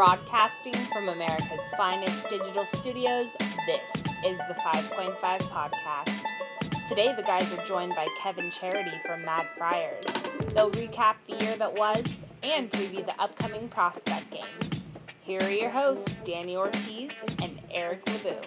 Broadcasting from America's finest digital studios, this is the 5.5 Podcast. Today, the guys are joined by Kevin Charity from Mad Friars. They'll recap the year that was and preview the upcoming prospect game. Here are your hosts, Danny Ortiz and Eric LeBeau.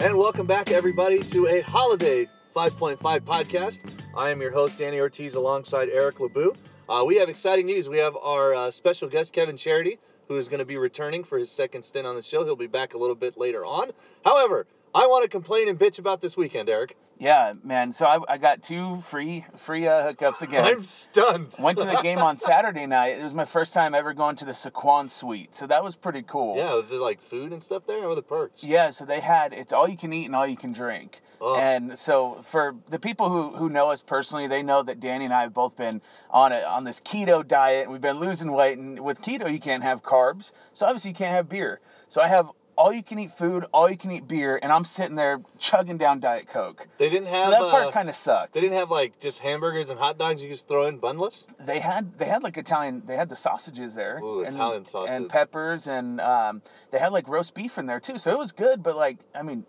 And welcome back, everybody, to a holiday 5.5 podcast. I am your host, Danny Ortiz, alongside Eric LeBeau. Uh, we have exciting news. We have our uh, special guest, Kevin Charity, who is going to be returning for his second stint on the show. He'll be back a little bit later on. However, I want to complain and bitch about this weekend, Eric. Yeah, man. So I, I got two free free uh, hookups again. I'm stunned. Went to the game on Saturday night. It was my first time ever going to the Saquon Suite, so that was pretty cool. Yeah, was it like food and stuff there? Or the perks? Yeah, so they had it's all you can eat and all you can drink. Oh. And so for the people who, who know us personally, they know that Danny and I have both been on a, on this keto diet. and We've been losing weight, and with keto you can't have carbs, so obviously you can't have beer. So I have all you can eat food, all you can eat beer, and I'm sitting there chugging down Diet Coke. They didn't have. So that part uh, kind of sucked. They didn't have like just hamburgers and hot dogs you just throw in bunless. they had they had like Italian they had the sausages there Ooh, and, Italian sausage. and peppers and um, they had like roast beef in there too so it was good but like I mean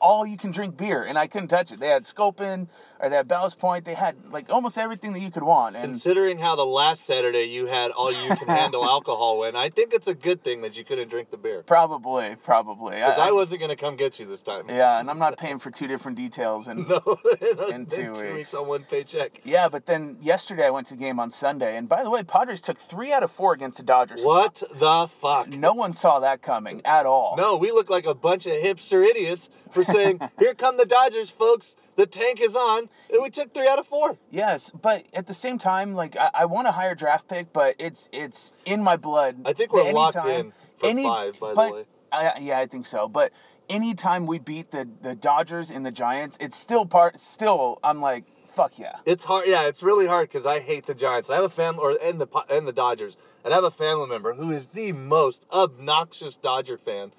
all you can drink beer and I couldn't touch it they had Sculpin or they had Ballast Point they had like almost everything that you could want and Considering how the last Saturday you had all you can handle alcohol in, I think it's a good thing that you couldn't drink the beer. probably probably Because I wasn't gonna come get you this time. yeah and I'm not paying for two different details and No, in, In in two two weeks. weeks on one paycheck. yeah but then yesterday I went to the game on Sunday and by the way Padres took three out of four against the Dodgers What the fuck? no one saw that coming at all No, we look like a bunch of hipster idiots for saying, "Here come the Dodgers, folks. The tank is on," and we took three out of four. Yes, but at the same time, like I, I want a higher draft pick, but it's it's in my blood. I think we're locked in for five, by the way. I, yeah, I think so. But anytime we beat the the Dodgers and the Giants, it's still part. Still, I'm like, fuck yeah. It's hard. Yeah, it's really hard because I hate the Giants. I have a family, or and the and the Dodgers, and I have a family member who is the most obnoxious Dodger fan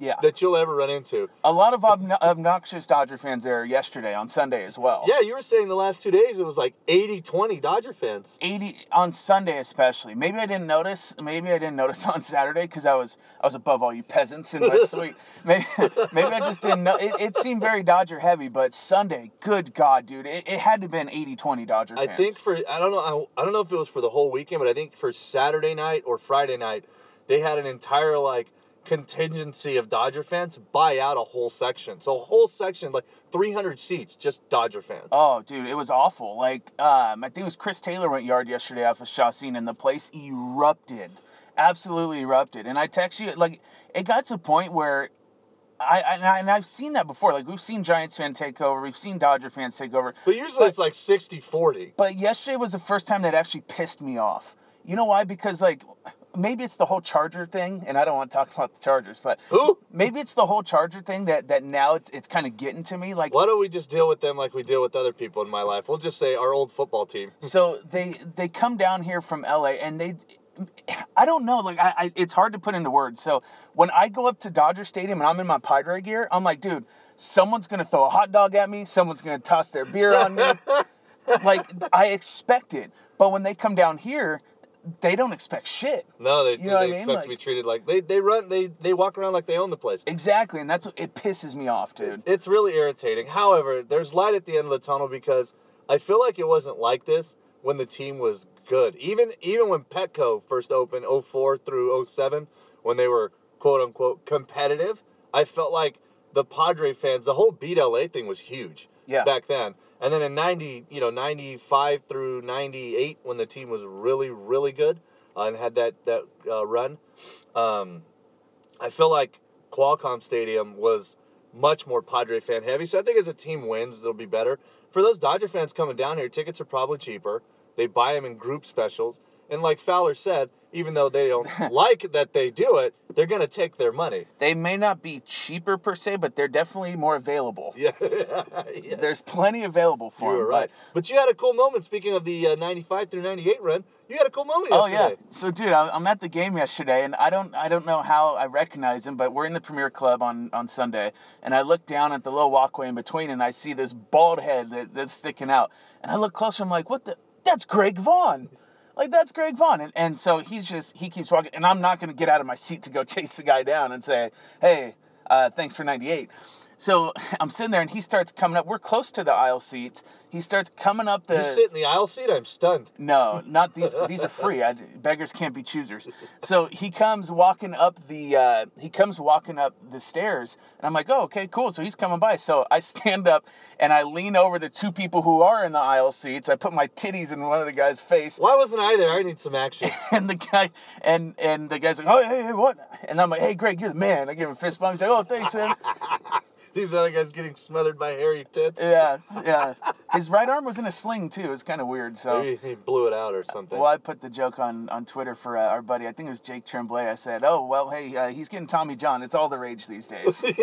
Yeah, that you'll ever run into. a lot of obno- obnoxious Dodger fans there yesterday on Sunday as well. Yeah, you were saying the last two days it was like 80-20 Dodger fans. 80 on Sunday especially. Maybe I didn't notice. Maybe I didn't notice on Saturday because I was I was above all you peasants in my suite. Maybe maybe I just didn't know. It, it seemed very Dodger heavy, but Sunday, good God, dude, it, it had to have been 80-20 Dodger I think for I don't know I, I don't know if it was for the whole weekend, but I think for Saturday night or Friday night, they had an entire like contingency of Dodger fans buy out a whole section. So a whole section, like 300 seats, just Dodger fans. Oh, dude, it was awful. Like, um, I think it was Chris Taylor went yard yesterday off of Chacín, and the place erupted, absolutely erupted. And I text you, like, it got to a point where I, I and I've seen that before. Like, we've seen Giants fans take over, we've seen Dodger fans take over. But usually it's like 60-40. But yesterday was the first time that actually pissed me off. You know why? Because like maybe it's the whole Charger thing, and I don't want to talk about the Chargers, but Who? maybe it's the whole Charger thing that that now it's it's kind of getting to me. Like Why don't we just deal with them like we deal with other people in my life? We'll just say our old football team. so they they come down here from LA and they. I don't know, like I, I, it's hard to put into words. So when I go up to Dodger Stadium and I'm in my Padre gear, I'm like, dude, someone's gonna throw a hot dog at me, someone's gonna toss their beer on me. like I expect it, but when they come down here, they don't expect shit. No, they, You know they mean? expect to Like- be treated like they, they run they they walk around like they own the place. Exactly, and that's what it pisses me off, dude. It's really irritating. However, there's light at the end of the tunnel because I feel like it wasn't like this when the team was good. Even even when Petco first opened 04 through 07 when they were quote unquote competitive, I felt like the Padre fans, the whole beat LA thing was huge Yeah. back then. And then in 90, you know, 95 through 98 when the team was really really good uh, and had that that uh, run, um, I feel like Qualcomm Stadium was much more Padre fan heavy. So I think as a team wins, they'll be better. For those Dodger fans coming down here, tickets are probably cheaper. They buy them in group specials. And like Fowler said, even though they don't like that they do it, they're going to take their money. They may not be cheaper per se, but they're definitely more available. Yeah. yeah. There's plenty available for You them. right. But you had a cool moment. Speaking of the uh, 95 through 98 run, you had a cool moment Oh yeah. So dude, I'm at the game yesterday, and I don't I don't know how I recognize him, but we're in the Premier Club on on Sunday, and I look down at the little walkway in between, and I see this bald head that, that's sticking out, and I look closer, I'm like, what the? That's Greg Vaughn. Like that's Greg Vaughn, and, and so he's just he keeps walking, and I'm not gonna get out of my seat to go chase the guy down and say, hey, uh, thanks for 98. So I'm sitting there, and he starts coming up. We're close to the aisle seats. He starts coming up the. You sit in the aisle seat? I'm stunned. No, not these. These are free. I, beggars can't be choosers. So he comes walking up the. Uh, he comes walking up the stairs, and I'm like, oh, okay, cool. So he's coming by. So I stand up and I lean over the two people who are in the aisle seats. I put my titties in one of the guy's face, Why wasn't I there? I need some action. and the guy and and the guy's like, oh, hey, hey, what? And I'm like, hey, Greg, you're the man. I give him a fist bump. He's like, oh, thanks, man. These other guys getting smothered by hairy tits. Yeah, yeah. His right arm was in a sling too. It was kind of weird. So. Maybe he blew it out or something. Well, I put the joke on, on Twitter for uh, our buddy. I think it was Jake Tremblay. I said, "Oh well, hey, uh, he's getting Tommy John. It's all the rage these days."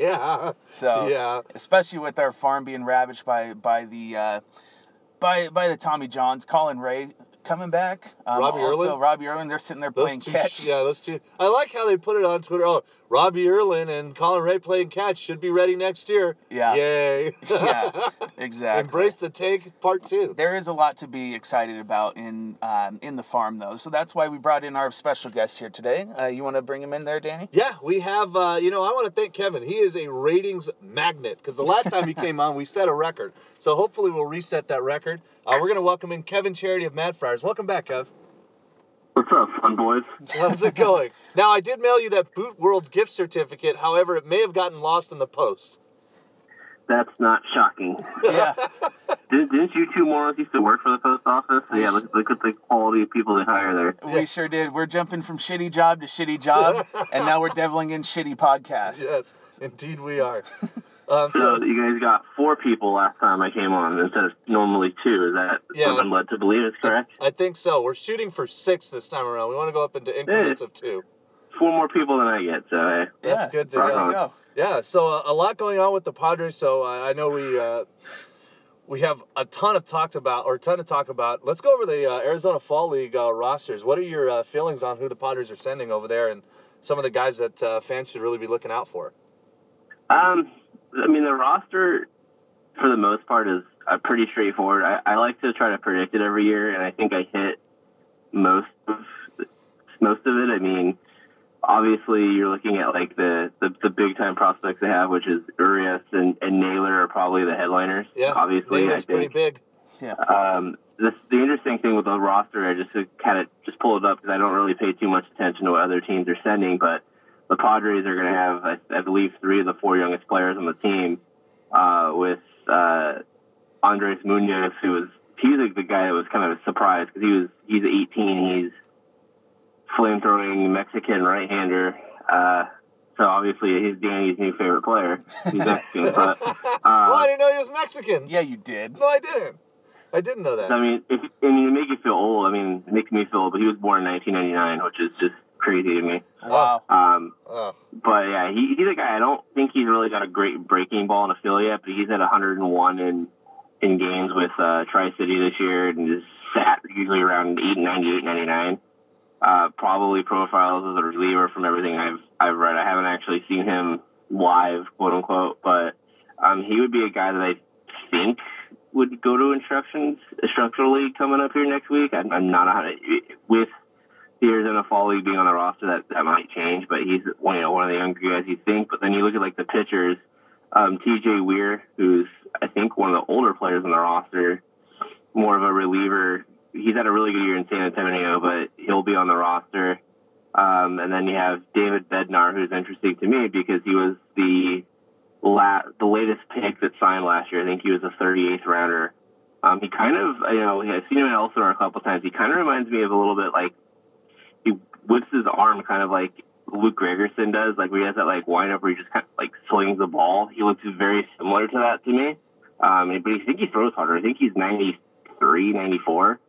yeah. So Yeah. especially with our farm being ravaged by by the uh, by by the Tommy Johns. Colin Rea coming back. Um, Robbie also, Erlin? Robbie Erlin. They're sitting there playing two, catch. yeah, those two. I like how they put it on Twitter. Oh, Robbie Erlin and Colin Rea playing catch should be ready next year. Yeah. Yay. yeah, exactly. Embrace the take part two. There is a lot to be excited about in um, in the farm, though. So that's why we brought in our special guest here today. Uh, you want to bring him in there, Danny? Yeah, we have, uh, you know, I want to thank Kevin. He is a ratings magnet because the last time he came on, we set a record. So hopefully we'll reset that record. Uh, we're going to welcome in Kevin Charity of Mad Friars. Welcome back, Kev. What's up, fun boys? How's it going? now, I did mail you that Boot World gift certificate. However, it may have gotten lost in the post. That's not shocking. Yeah. Did, didn't you two morons used to work for the post office? Yeah, look, look at the quality of people they hire there. We sure did. We're jumping from shitty job to shitty job, and now we're deviling in shitty podcast. Yes, indeed we are. Um, So so, you guys got four people last time I came on instead of normally two. Is that Yeah. what I'm led to believe is correct? I think so. We're shooting for six this time around. We want to go up into increments of two. Four more people than I get, so hey. That's Yeah, good to right Go. Yeah, so uh, a lot going on with the Padres. So uh, I know we uh, we have a ton of talked about or a ton to talk about. Let's go over the uh, Arizona Fall League uh, rosters. What are your uh, feelings on who the Padres are sending over there, and some of the guys that uh, fans should really be looking out for? Um, I mean, the roster, for the most part, is uh, pretty straightforward. I, I like to try to predict it every year, and I think I hit most of most of it. I mean, obviously, you're looking at like the the, the big time prospects they have, which is Urias and, and Naylor are probably the headliners. Yeah, obviously, Naylor's I pretty big. Yeah. Um, this, the interesting thing with the roster, I just to kind of just pull it up because I don't really pay too much attention to what other teams are sending, but the Padres are going to have, I, I believe, three of the four youngest players on the team, uh, with uh, Andres Munoz, who was he's like the guy that was kind of a surprise because he was he's 18, he's flame throwing Mexican right hander. Uh, so obviously he's Danny's new favorite player. He's Mexican, but uh, well, I didn't know he was Mexican. Yeah, you did. No, I didn't. I didn't know that. I mean, if I mean, to make you feel old, I mean, it makes me feel old, but he was born in 1999, which is just crazy to me. Wow. Um, Oh, but yeah, he, he's a guy. I don't think he's really got a great breaking ball in a yet, but he's at 101 in in games with uh, Tri City this year, and is sat usually around 8, 98, 99. Uh, probably profiles as a reliever from everything I've I've read. I haven't actually seen him live, quote unquote, but um, he would be a guy that I think would go to instructions league coming up here next week. I'm, I'm not a, with the Arizona Fall League being on the roster, that that might change. But he's you know, one of the younger guys you think. But then you look at like the pitchers, um, T.J. Weir, who's I think one of the older players on the roster, more of a reliever. He's had a really good year in San Antonio, but he'll be on the roster. Um, and then you have David Bednar, who's interesting to me because he was the la- the latest pick that signed last year. I think he was a 38th rounder. Um, he kind of, you know, I've seen him in Elsinore a couple times. He kind of reminds me of a little bit like his arm kind of like Luke Gregerson does, like where he has that like windup where he just kind of like slings the ball. He looks very similar to that to me. Um, but I think he throws harder. I think he's 93, 94.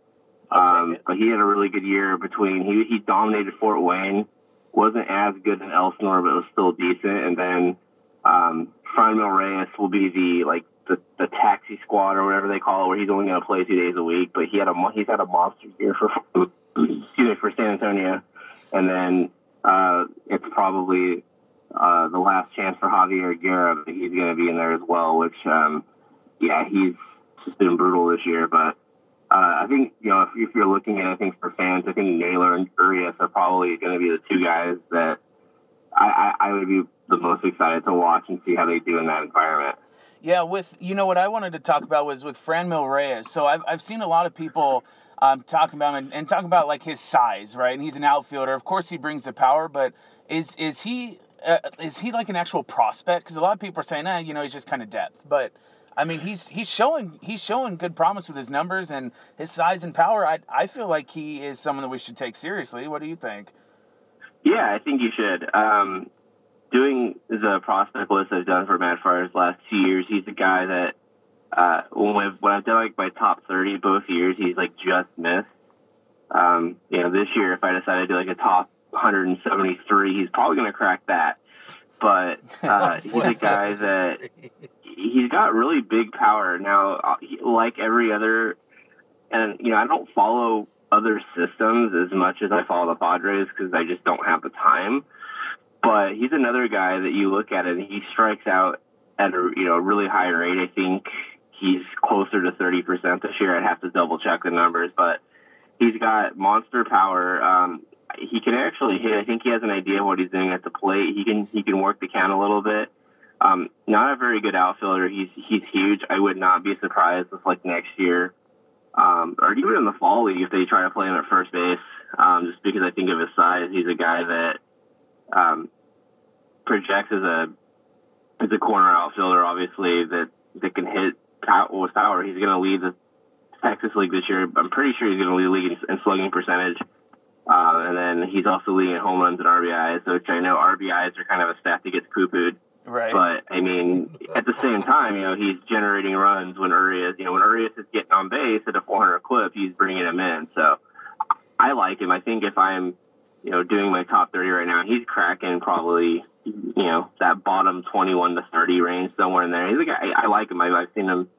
Um, but he had a really good year between he he dominated Fort Wayne, wasn't as good in Elsinore, but was still decent. And then um, Franmil Reyes will be the like the, the taxi squad or whatever they call it, where he's only going to play two days a week. But he had a he's had a monster year for excuse me for San Antonio, and then uh, it's probably uh, the last chance for Javier Guerra. but He's going to be in there as well, which um, yeah, he's just been brutal this year, but. Uh, I think you know if, if you're looking at I think for fans, I think Naylor and Urias are probably going to be the two guys that I, I, I would be the most excited to watch and see how they do in that environment. Yeah, with you know what I wanted to talk about was with Franmil Reyes. So I've I've seen a lot of people um, talking about him and, and talking about like his size, right? And he's an outfielder. Of course, he brings the power, but is is he uh, is he like an actual prospect? Because a lot of people are saying, eh, you know, he's just kind of depth. But I mean, he's he's showing he's showing good promise with his numbers and his size and power. I I feel like he is someone that we should take seriously. What do you think? Yeah, I think you should. Um, doing the prospect list I've done for Mad Friars last two years, he's a guy that uh, when I've, when I've done like my top thirty both years, he's like just missed. Um, you know, this year if I decide to do like a top 173, he's probably going to crack that. But uh, he's a guy that he's got really big power now. uh, Like every other, and you know, I don't follow other systems as much as I follow the Padres because I just don't have the time. But he's another guy that you look at and he strikes out at a you know really high rate. I think he's closer to thirty percent this year. I'd have to double check the numbers, but he's got monster power. Um, he can actually hit. I think he has an idea of what he's doing at the plate. He can he can work the count a little bit. Um, not a very good outfielder. He's he's huge. I would not be surprised if like next year, um, or even in the fall league, if they try to play him at first base, um, just because I think of his size. He's a guy that um, projects as a as a corner outfielder, obviously that that can hit with power. He's going to lead the Texas League this year. I'm pretty sure he's going to lead the league in, in slugging percentage. Uh, and then he's also leading in home runs and RBIs, which I know RBIs are kind of a stat that gets poo-pooed. Right. But I mean, at the same time, you know, he's generating runs when Urias, you know, when Urias is getting on base at a 400 clip, he's bringing him in. So I like him. I think if I'm, you know, doing my top 30 right now, he's cracking probably, you know, that bottom 21 to 30 range somewhere in there. He's a guy I, I like him. I, I've seen him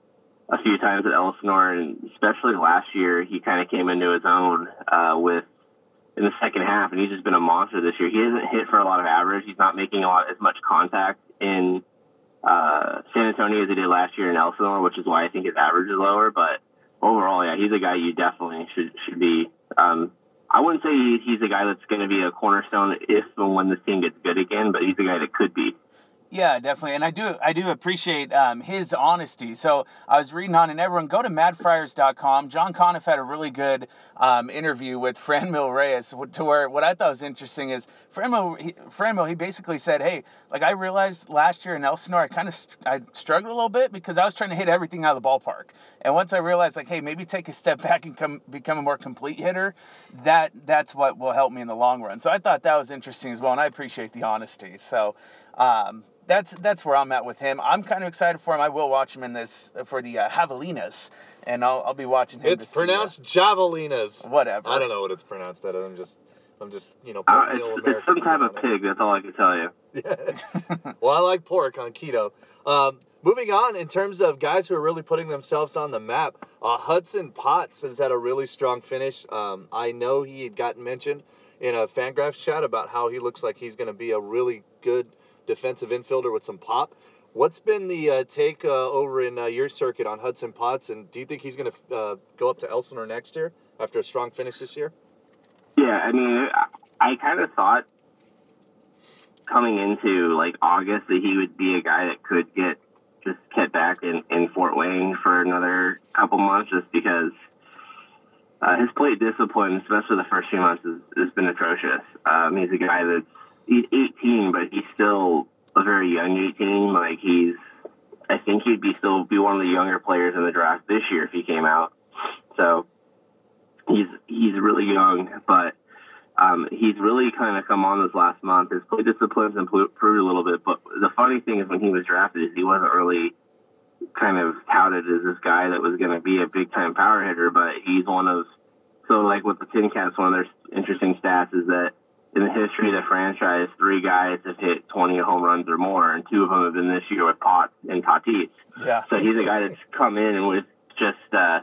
a few times at Elsinore, and especially last year, he kind of came into his own uh, with in the second half, and he's just been a monster this year. He hasn't hit for a lot of average. He's not making a lot as much contact in uh, San Antonio as he did last year in Elsinore, which is why I think his average is lower. But overall, yeah, he's a guy you definitely should should be. Um, I wouldn't say he's a guy that's going to be a cornerstone if and when this team gets good again, but he's a guy that could be. Yeah, definitely, and I do I do appreciate um, his honesty. So I was reading on, and everyone go to madfriars.com. John Conniff had a really good um, interview with Franmil Reyes, to where what I thought was interesting is Franmil he, Franmil he basically said, "Hey, like I realized last year in Elsinore, I kind of st- I struggled a little bit because I was trying to hit everything out of the ballpark, and once I realized like, hey, maybe take a step back and come become a more complete hitter, that that's what will help me in the long run." So I thought that was interesting as well, and I appreciate the honesty. So. Um, that's that's where I'm at with him. I'm kind of excited for him. I will watch him in this for the uh, Javelinas, and I'll, I'll be watching him. It's to see, uh, pronounced Javelinas. whatever. I don't know what it's pronounced at. I'm just, I'm just, you know, Uh, putting the old it's, it's some type of spin it. pig. That's all I can tell you. well, I like pork on keto. Um, moving on, in terms of guys who are really putting themselves on the map, uh, Hudson Potts has had a really strong finish. Um, I know he had gotten mentioned in a Fangraphs chat about how he looks like he's going to be a really good defensive infielder with some pop. What's been the uh, take uh, over in uh, your circuit on Hudson Potts, and do you think he's going to uh, go up to Elsinore next year after a strong finish this year? Yeah, I mean, I, kind of thought coming into like August that he would be a guy that could get just kept back in, in Fort Wayne for another couple months, just because uh, his plate discipline, especially the first few months, has, has been atrocious. Um, he's a guy that's he's 18, but he's still a very young 18. Like he's, I think he'd be still be one of the younger players in the draft this year if he came out. So he's he's really young, but um, he's really kind of come on this last month. His play discipline's improved a little bit, but the funny thing is when he was drafted, is he wasn't really kind of touted as this guy that was going to be a big time power hitter, but he's one of so like with the TinCaps, one of their interesting stats is that in the history of the franchise, three guys have hit 20 home runs or more, and two of them have been this year with Pot and Tatis. Yeah. So he's a guy that's come in and was just, uh,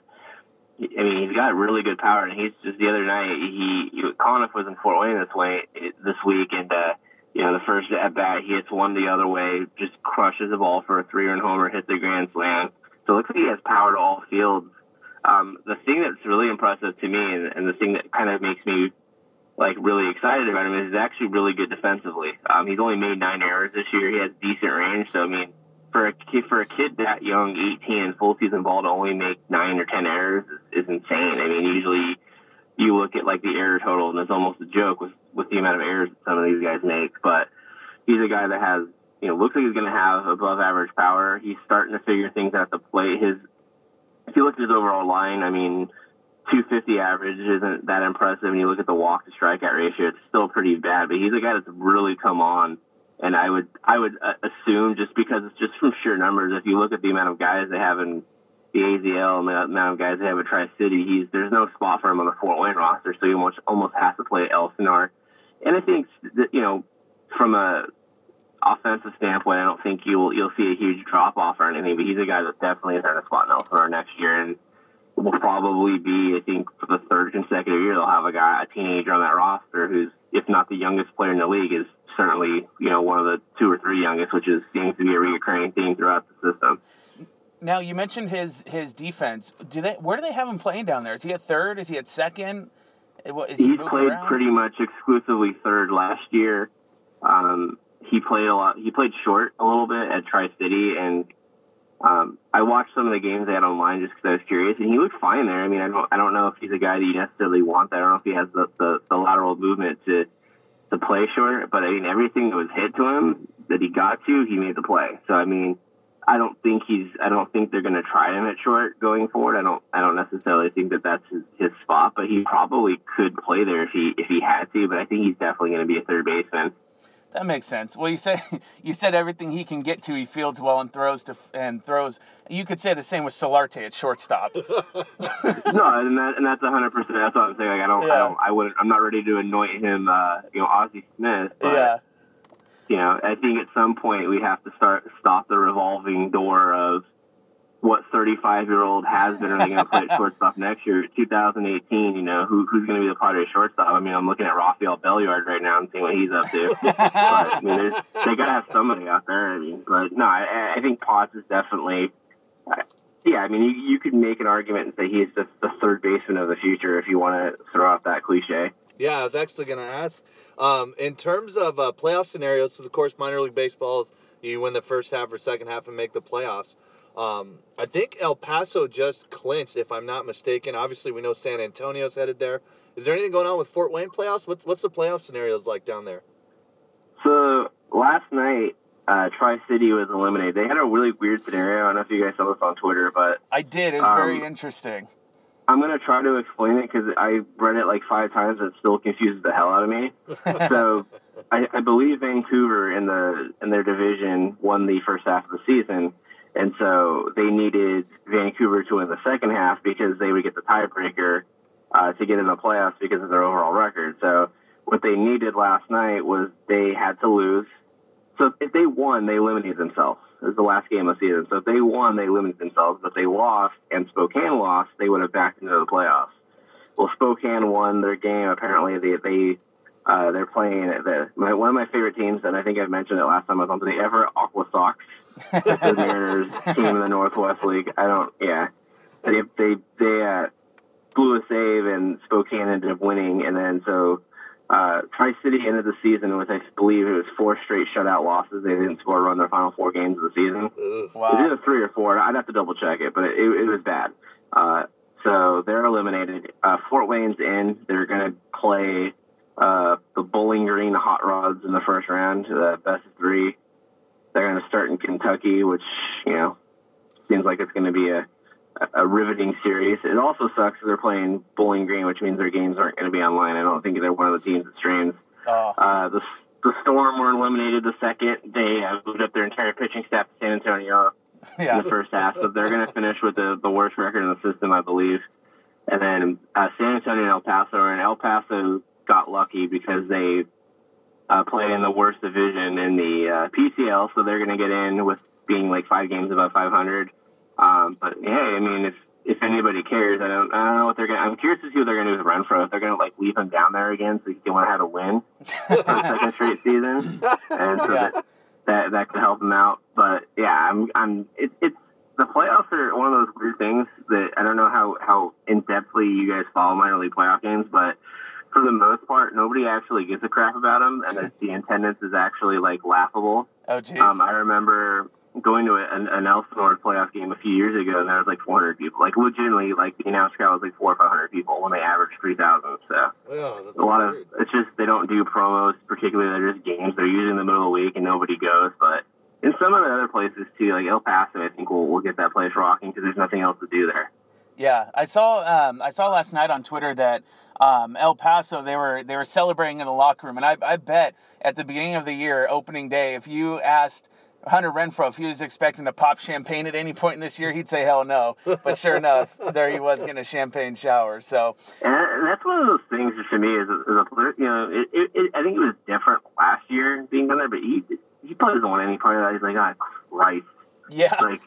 I mean, he's got really good power. And he's just the other night, he, he Conniff was in Fort Wayne this way this week, and uh, you know the first at bat he hits one the other way, just crushes the ball for a three run homer, hits a grand slam. So it looks like he has power to all fields. Um, the thing that's really impressive to me, and, and the thing that kind of makes me like really excited about him is he's actually really good defensively. Um, he's only made nine errors this year. He has decent range. So I mean, for a kid for a kid that young, 18 in full season ball to only make nine or ten errors is, is insane. I mean, usually you look at like the error total and it's almost a joke with with the amount of errors that some of these guys make. But he's a guy that has you know looks like he's going to have above average power. He's starting to figure things out at the plate. His if you look at his overall line, I mean 250 average isn't that impressive. And you look at the walk to strikeout ratio, it's still pretty bad. But he's a guy that's really come on. And I would I would uh, assume just because it's just from sheer numbers, if you look at the amount of guys they have in the AZL and the amount of guys they have at Tri City, he's there's no spot for him on the Fort Wayne roster, so he almost almost has to play Elsinore. And I think that you know from a offensive standpoint, I don't think you'll you'll see a huge drop off or anything. But he's a guy that definitely is earned a spot in Elsinore next year, and will probably be, I think, for the third consecutive year, they'll have a guy, a teenager on that roster who's, if not the youngest player in the league, is certainly, you know, one of the two or three youngest, which is seems to be a recurring theme throughout the system. Now you mentioned his his defense. Do they where do they have him playing down there? Is he at third? Is he at second? Is he He's played around? pretty much exclusively third last year. Um, he played a lot. He played short a little bit at Tri City, and um, I watched some of the games they had online just because I was curious, and he looked fine there. I mean, I don't, I don't know if he's a guy that you necessarily want. I don't know if he has the, the, the lateral movement to to play short, but I mean, everything that was hit to him that he got to, he made the play. So I mean, I don't think he's, I don't think they're going to try him at short going forward. I don't, I don't necessarily think that that's his, his spot, but he probably could play there if he if he had to. But I think he's definitely going to be a third baseman. That makes sense. Well, you said you said everything he can get to, he fields well and throws to and throws. You could say the same with Solarte at shortstop. no, and that and that's hundred percent. That's what I'm saying. Like I don't, yeah. I don't, I wouldn't. I'm not ready to anoint him, uh, you know, Ozzie Smith. But, yeah. You know, I think at some point we have to start stop the revolving door of what 35 year old has been, are they going to play at shortstop next year? 2018, you know, who, who's going to be the Padres shortstop? I mean, I'm looking at Rafael Belliard right now and seeing what he's up to. but, I mean, they got to have somebody out there. I mean, but no, I, I think Potts is definitely, uh, yeah, I mean, you, you could make an argument and say he's the, the third baseman of the future if you want to throw out that cliche. Yeah, I was actually going to ask. Um, in terms of uh, playoff scenarios, so of course, minor league baseball is you win the first half or second half and make the playoffs. Um, I think El Paso just clinched, if I'm not mistaken. Obviously, we know San Antonio's headed there. Is there anything going on with Fort Wayne playoffs? What's what's the playoff scenarios like down there? So last night, uh, Tri City was eliminated. They had a really weird scenario. I don't know if you guys saw this on Twitter, but I did. It was um, very interesting. I'm gonna try to explain it because I read it like five times and it still confuses the hell out of me. so I, I believe Vancouver in the in their division won the first half of the season and so they needed Vancouver to win the second half because they would get the tiebreaker uh, to get in the playoffs because of their overall record. So what they needed last night was they had to lose. So if they won, they eliminated themselves. It was the last game of the season. So if they won, they eliminated themselves. But they lost and Spokane lost, they would have backed into the playoffs. Well, Spokane won their game. Apparently, they they uh, they're playing the my, one of my favorite teams, and I think I've mentioned it last time I was on the Everett Aqua Sox the Mariners team in the Northwest League. I don't. Yeah, they they they uh, blew a save and Spokane ended up winning, and then so uh, Tri City ended the season with I believe it was four straight shutout losses. They didn't score a run their final four games of the season. Wow. It was three or four. I'd have to double check it, but it, it was bad. Uh, so they're eliminated. Uh, Fort Wayne's in. They're going to play uh, the Bowling Green Hot Rods in the first round, the best of three. They're going to start in Kentucky, which you know seems like it's going to be a a riveting series. It also sucks they're playing Bowling Green, which means their games aren't going to be online. I don't think they're one of the teams that streams. Oh. Uh, the the Storm were eliminated the second they uh, moved up their entire pitching staff to San Antonio yeah. in the first half, so they're going to finish with the the worst record in the system, I believe. and then uh, San Antonio and El Paso. And El Paso got lucky because they uh, play in the worst division in the uh, PCL, so they're going to get in with being like five games above 500. Um, but hey, I mean, if if anybody cares, I don't I don't know what they're going. to I'm curious to see what they're going to do with Renfroe. If they're going to like leave him down there again, so he can learn how to win for the second straight season, and so Yeah. that, that that could help him out. But yeah, I'm I'm it, it's the playoffs are one of those weird things that I don't know how how in depthly you guys follow minor league playoff games, but for the most part, nobody actually gives a crap about them, and the, the attendance is actually like laughable. Oh, jeez. Um, I remember going to a, an, an Elsinore playoff game a few years ago, and there was like 400 people. Like legitimately, like the announce crowd was like four or 500 people when they averaged 3,000. So Yeah, that's a lot of it's just they don't do promos, particularly they're just games. They're usually in the middle of the week and nobody goes. But in some of the other places too, like El Paso, I think we'll, we'll get that place rocking because there's nothing else to do there. Yeah, I saw um, I saw last night on Twitter that um, El Paso they were they were celebrating in the locker room, and I, I bet at the beginning of the year, opening day, if you asked Hunter Renfroe if he was expecting to pop champagne at any point in this year, he'd say hell no. But sure enough, there he was getting a champagne shower. So And and that's one of those things for me as a, a. You know, it, it, it, I think it was different last year being down there, but he he probably doesn't want any part of that. He's like, oh, Christ, yeah, like.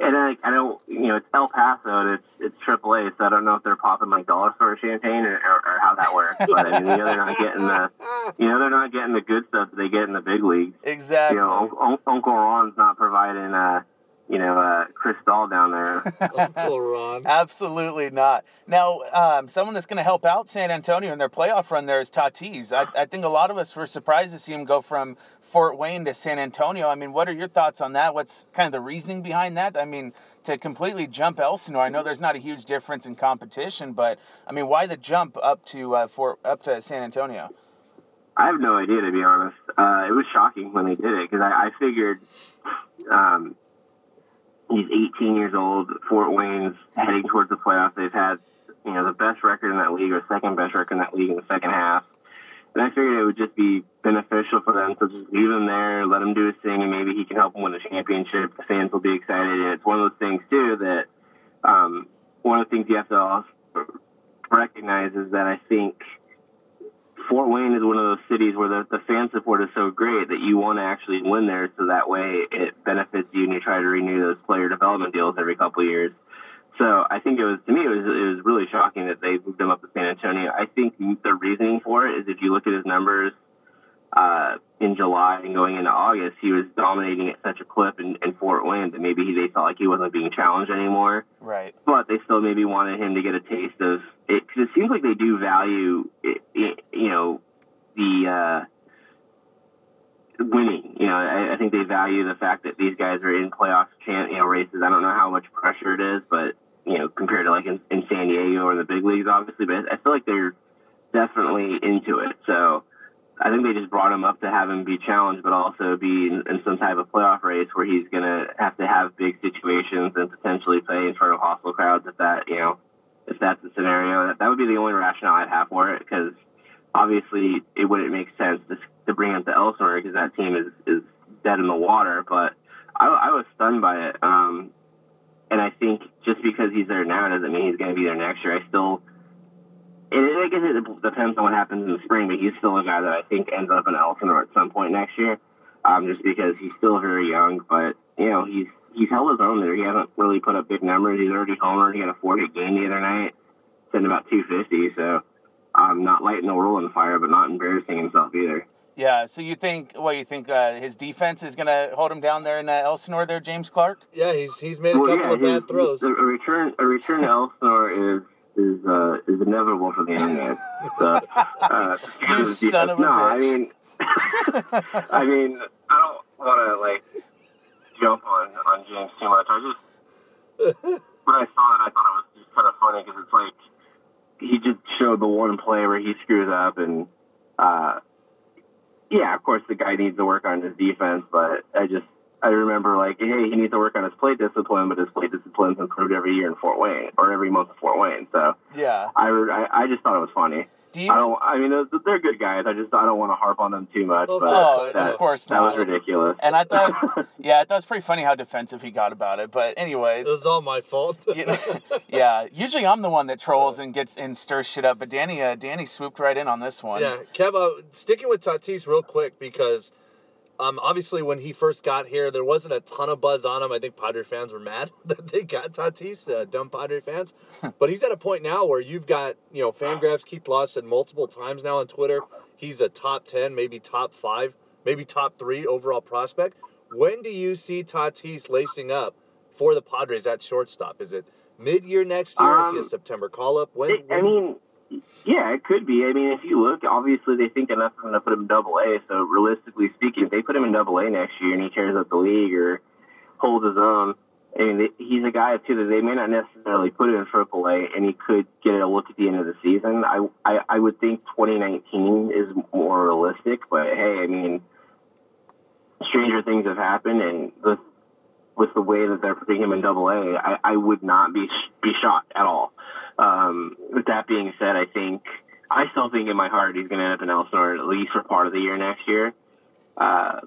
And I, I don't, you know, it's El Paso and it's it's AAA, so I don't know if they're popping like dollar store champagne or, or, or how that works. But I mean, you know, they're not getting the, you know, they're not getting the good stuff that they get in the big leagues. exactly. You know, Un- Uncle Ron's not providing, uh, you know, uh, Cristal down there. Uncle Ron. Absolutely not. Now, um, someone that's going to help out San Antonio in their playoff run there is Tatis. I, I think a lot of us were surprised to see him go from Fort Wayne to San Antonio. I mean, what are your thoughts on that? What's kind of the reasoning behind that? I mean, to completely jump Elsinore, I know there's not a huge difference in competition, but I mean, why the jump up to uh, Fort up to San Antonio? I have no idea, to be honest. Uh, it was shocking when they did it because I, I figured um, he's 18 years old. Fort Wayne's heading towards the playoffs. They've had, you know, the best record in that league or second best record in that league in the second half. And I figured it would just be beneficial for them to just leave him there, let him do his thing, and maybe he can help them win a championship. The fans will be excited. And it's one of those things, too, that um, one of the things you have to also recognize is that I think Fort Wayne is one of those cities where the, the fan support is so great that you want to actually win there so that way it benefits you and you try to renew those player development deals every couple of years. So I think it was to me it was it was really shocking that they moved him up to San Antonio. I think the reasoning for it is if you look at his numbers uh, in July and going into August, he was dominating at such a clip in, in Fort Wayne that maybe he, they felt like he wasn't being challenged anymore Right. but they still maybe wanted him to get a taste of it because it seems like they do value it, it, you know the uh, winning. You know, I, I think they value the fact that these guys are in playoff chan you know races. I don't know how much pressure it is, but you know compared to like in, in San Diego or the big leagues, obviously. But I feel like they're definitely into it. So. I think they just brought him up to have him be challenged, but also be in, in some type of playoff race where he's going to have to have big situations and potentially play in front of hostile crowds if that, you know, if that's the scenario. That, that would be the only rationale I'd have for it because obviously it wouldn't make sense to, to bring him to Elsinore because that team is, is dead in the water. But I, I was stunned by it. Um, and I think just because he's there now doesn't mean he's going to be there next year. I still, and I guess it depends on what happens in the spring, but he's still a guy that I think ends up in Elsinore at some point next year. Um, just because he's still very young, but you know he's he's held his own there. He hasn't really put up big numbers. He's already homered. He had a 40 game the other night, sitting about 250. So, um, not lighting the world on fire, but not embarrassing himself either. Yeah. So you think? What you think? Uh, his defense is going to hold him down there in uh, Elsinore? There, James Clark. Yeah, he's he's made a couple of his- bad throws. A, a return, a return to Elsinore is is uh, is inevitable for the internet. So, uh, You son of a no, I mean, I mean, I don't want to like jump on on James too much. I just when I saw it, I thought it was just kind of funny because it's like he just showed the one play where he screws up and. uh yeah, of course the guy needs to work on his defense, but I just I remember like, hey, he needs to work on his play discipline, but his play discipline's improved every year in Fort Wayne or every month in Fort Wayne. So Yeah. I, I, I just thought it was funny. Do you? I don't. I mean, they're, they're good guys. I just I don't want to harp on them too much. Of but oh, that- of course that was ridiculous. And I thought, it was, yeah, I thought it was pretty funny how defensive he got about it. But anyways, It was all my fault. you know, yeah. Usually I'm the one that trolls and gets and stirs shit up, but Danny, uh, Danny swooped right in on this one. Yeah, Kev, uh, sticking with Tatis real quick because um, obviously when he first got here, there wasn't a ton of buzz on him. I think Padre fans were mad that they got Tatis, uh, dumb Padre fans. but he's at a point now where you've got, you know, Fangraphs, Keith Law said multiple times now on Twitter, he's a top 10, maybe top five, maybe top three overall prospect. When do you see Tatis lacing up for the Padres at shortstop? Is it mid-year next year? Is he a Um, September call-up? When, It- I mean, yeah, it could be. I mean, if you look, obviously they think enough of him to put him in Double A. So realistically speaking, if they put him in Double A next year and he tears up the league or holds his own, I mean, he's a guy too that they may not necessarily put in Triple A, and he could get a look at the end of the season. I, I I would think 2019 is more realistic, but hey, I mean, stranger things have happened, and with with the way that they're putting him in Double A, I, I would not be be shocked at all. Um, with that being said, I think I still think in my heart he's going to end up in Elsinore at least for part of the year next year. Uh,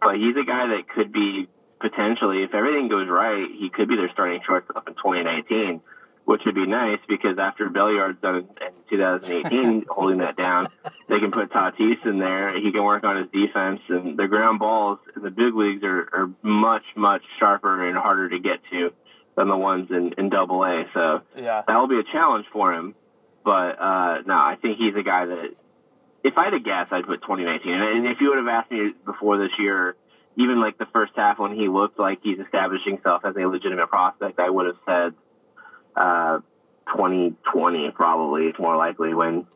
but he's a guy that could be potentially, if everything goes right, he could be their starting shortstop in 2019, which would be nice because after Belliard's done in 2018 holding that down, they can put Tatis in there. He can work on his defense, and the ground balls in the big leagues are, are much, much sharper and harder to get to than the ones in, in Double A. So Yeah. that'll be a challenge for him. But uh, no, I think he's a guy that, if I had to guess, I'd put 2019. And, and if you would have asked me before this year, even like the first half when he looked like he's establishing himself as a legitimate prospect, I would have said uh, 2020 probably. It's more likely when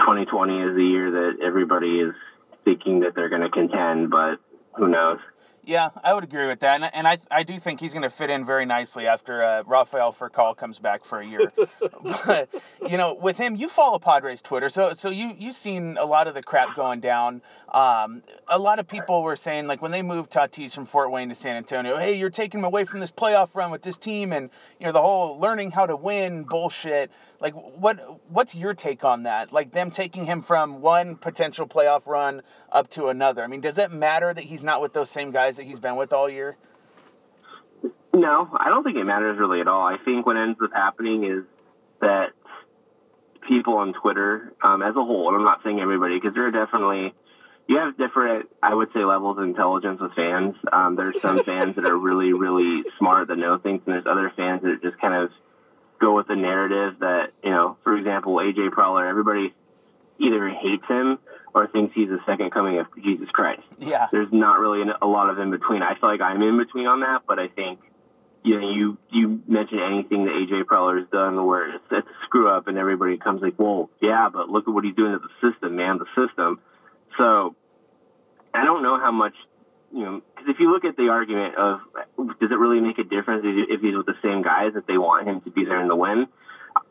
2020 is the year that everybody is thinking that they're going to contend, but who knows? Yeah, I would agree with that, and, and I I do think he's going to fit in very nicely after uh, Rafael Furcal comes back for a year. but you know, with him, you follow Padres Twitter, so so you you've seen a lot of the crap going down. Um, a lot of people were saying like when they moved Tatis from Fort Wayne to San Antonio, hey, you're taking him away from this playoff run with this team, and you know the whole learning how to win bullshit. Like, what what's your take on that? Like them taking him from one potential playoff run up to another. I mean, does it matter that he's not with those same guys that he's been with all year? No, I don't think it matters really at all. I think what ends up happening is that people on Twitter, um, as a whole, and I'm not saying everybody, because there are definitely you have different, I would say, levels of intelligence with fans. Um, there's some fans that are really, really smart that know things, and there's other fans that are just kind of go with the narrative that you know. For example, AJ Preller, everybody either hates him or thinks he's the second coming of Jesus Christ Yeah. there's not really a lot of in between. I feel like I'm in between on that, but I think you know you you mention anything that AJ Preller has done where it's, it's a screw up and everybody comes like, well, yeah, but look at what he's doing to the system, man, the system. So I don't know how much you know because if you look at the argument of does it really make a difference if he's with the same guys if they want him to be there in the win.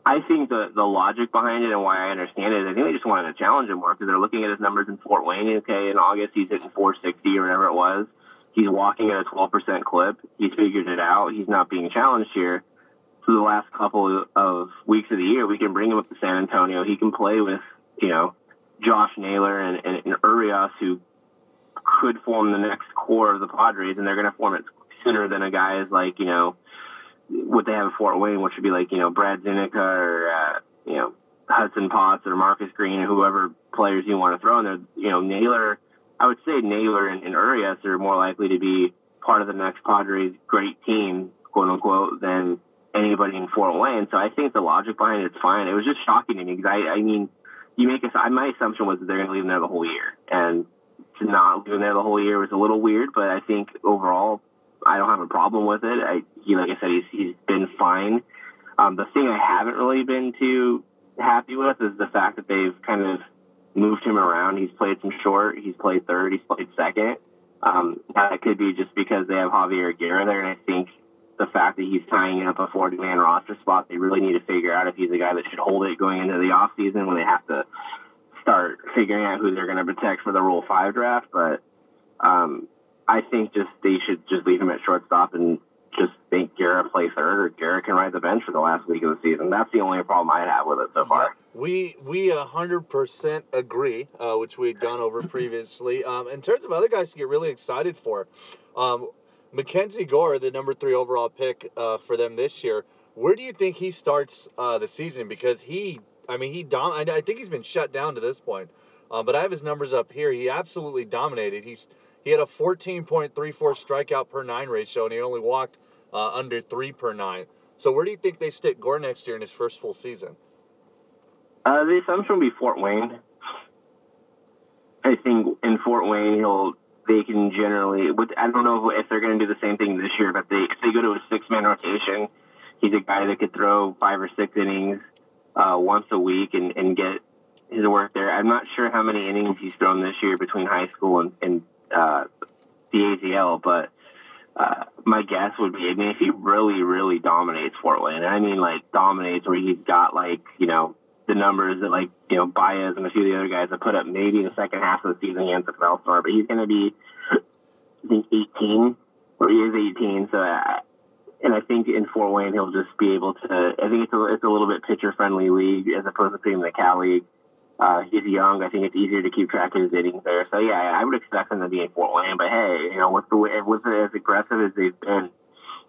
I think the the logic behind it and why I understand it is I think they just wanted to challenge him more because they're looking at his numbers in Fort Wayne. Okay, in August he's hitting 460 or whatever it was. He's walking at a 12% clip. He's figured it out. He's not being challenged here. So the last couple of weeks of the year, we can bring him up to San Antonio. He can play with, you know, Josh Naylor and, and, and Urias, who could form the next core of the Padres, and they're going to form it sooner than a guy is like, you know, what they have at Fort Wayne, which would be like, you know, Brad Zunica or, uh, you know, Hudson Potts or Marcus Green or whoever players you want to throw in there. You know, Naylor, I would say Naylor and, and Urias are more likely to be part of the next Padres great team, quote unquote, than anybody in Fort Wayne. So I think the logic behind it's fine. It was just shocking to me because I, I mean, you make a, my assumption was that they're going to leave him there the whole year, and to not him there the whole year was a little weird. But I think overall, I don't have a problem with it. I, he, like I said, he's he's been fine. Um, the thing I haven't really been too happy with is the fact that they've kind of moved him around. He's played some short. He's played third. He's played second. Um, that could be just because they have Javier Guerra there, and I think the fact that he's tying up a 40 man roster spot, they really need to figure out if he's a guy that should hold it going into the off season when they have to start figuring out who they're going to protect for the Rule 5 draft. But um, I think just they should just leave him at shortstop and just think Garrett play third or Garrett can ride the bench for the last week of the season. That's the only problem I have with it so far. We we hundred percent agree, uh, which we had gone over previously. Um, in terms of other guys to get really excited for, um, Mackenzie Gore, the number three overall pick uh, for them this year. Where do you think he starts uh, the season? Because he, I mean, he dom- I I think he's been shut down to this point. Um, but I have his numbers up here. He absolutely dominated. He's he had a 14.34 strikeout per nine ratio, and he only walked uh, under three per nine. So where do you think they stick Gore next year in his first full season? Uh, the assumption will be Fort Wayne. I think in Fort Wayne, he'll they can generally. With, I don't know if they're going to do the same thing this year, but they if they go to a six man rotation, he's a guy that could throw five or six innings uh, once a week and, and get his work there. I'm not sure how many innings he's thrown this year between high school and, and uh, the AZL, but uh, my guess would be, I mean, if he really, really dominates Fort Wayne, and I mean like dominates where he's got like, you know, the numbers that like, you know, Baez and a few of the other guys have put up maybe in the second half of the season against the Bellstar, but he's going to be, I think, 18, or he is 18. So, uh, and I think in Fort Wayne, he'll just be able to, I think it's a, it's a little bit pitcher friendly league as opposed to being the Cal League. Uh, he's young. I think it's easier to keep track of his innings there. So yeah, I would expect him to be in Fort Wayne. But hey, you know, with the way, with as aggressive as they've been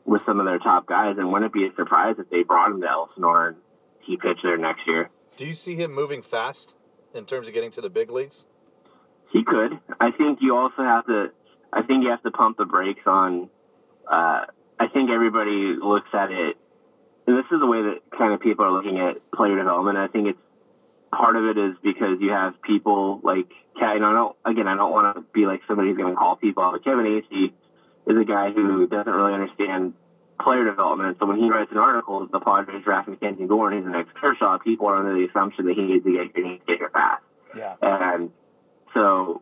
with some of their top guys, and wouldn't it be a surprise if they brought him to Elsinore and he pitched there next year? Do you see him moving fast in terms of getting to the big leagues? He could. I think you also have to. I think you have to pump the brakes on. Uh, I think everybody looks at it, and this is the way that kind of people are looking at player development. I think it's part of it is because you have people like Kevin. I don't again. I don't want to be like somebody who's going to call people out. But Kevin Acee is a guy who doesn't really understand player development. So when he writes an article, the Padres draft Mackenzie Gore and he's an ex Kershaw, people are under the assumption that he needs to get, he needs to get fast. Yeah. And so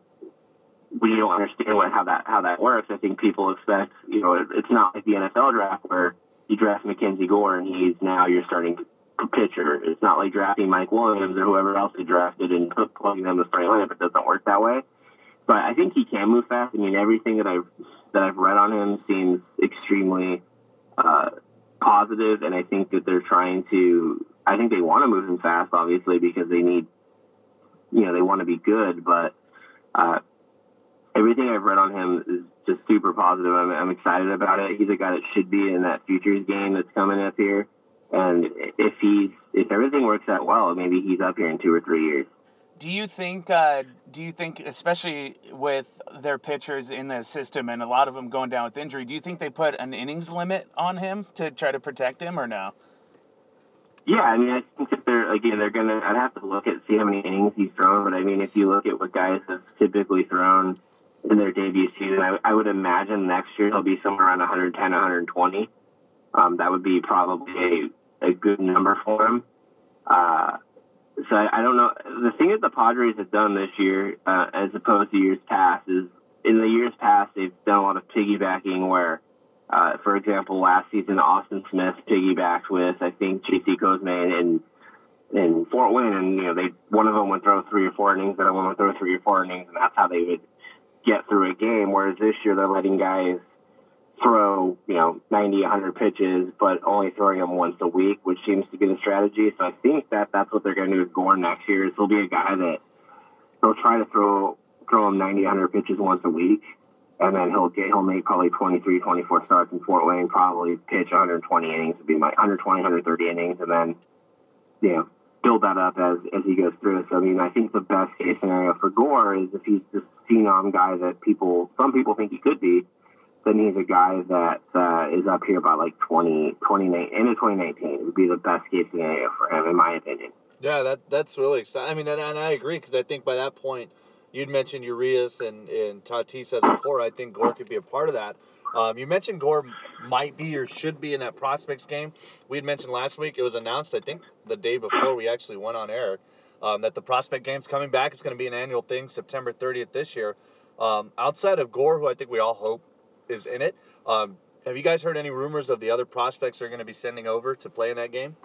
we don't understand what how that how that works. I think people expect you know it, it's not like the NFL draft where you draft Mackenzie Gore and he's now your starting pitcher. It's not like drafting Mike Williams or whoever else he drafted and plugging them the starting lineup. It doesn't work that way. But I think he can move fast. I mean, everything that I've that I've read on him seems extremely uh, positive, and I think that they're trying to. I think they want to move him fast, obviously, because they need, you know, they want to be good. But uh, everything I've read on him is just super positive. I'm, I'm excited about it. He's a guy that should be in that futures game that's coming up here. And if he's if everything works out well, maybe he's up here in two or three years. Do you think? Uh, do you think, especially with their pitchers in the system and a lot of them going down with injury, do you think they put an innings limit on him to try to protect him, or no? Yeah, I mean, I think that they're again they're gonna. I'd have to look at see how many innings he's thrown, but I mean, if you look at what guys have typically thrown in their debut season, I, I would imagine next year they'll be somewhere around 110, 120. Um, that would be probably a, a good number for them. Uh, so I, I don't know. The thing that the Padres have done this year, uh, as opposed to years past, is in the years past they've done a lot of piggybacking. Where, uh, for example, last season Austin Smith piggybacked with I think JC Cosme and in Fort Wayne, and you know they one of them would throw three or four innings, the other one would throw three or four innings, and that's how they would get through a game. Whereas this year they're letting guys throw, you know, 90, 100 pitches, but only throwing them once a week, which seems to be the strategy. So I think that that's what they're going to do with Gore next year. Is he'll be a guy that they'll try to throw throw him 90, 100 pitches once a week, and then he'll get he'll make probably 23, 24 starts in Fort Wayne, probably pitch 120 innings would be my 120, 130 innings, and then you know build that up as as he goes through. So I mean, I think the best case scenario for Gore is if he's this phenom guy that people some people think he could be then he's a guy that uh, is up here by like 20, 20 end of 2019. It would be the best case scenario for him, in my opinion. Yeah, that that's really exciting. I mean, and, and I agree because I think by that point, you'd mentioned Urias and, and Tatis as a core. I think Gore could be a part of that. Um, you mentioned Gore might be or should be in that prospects game. We had mentioned last week, it was announced, I think, the day before we actually went on air, um, that the prospect game's coming back. It's going to be an annual thing, September 30th this year. Um, outside of Gore, who I think we all hope is in it. Um, have you guys heard any rumors of the other prospects they're going to be sending over to play in that game?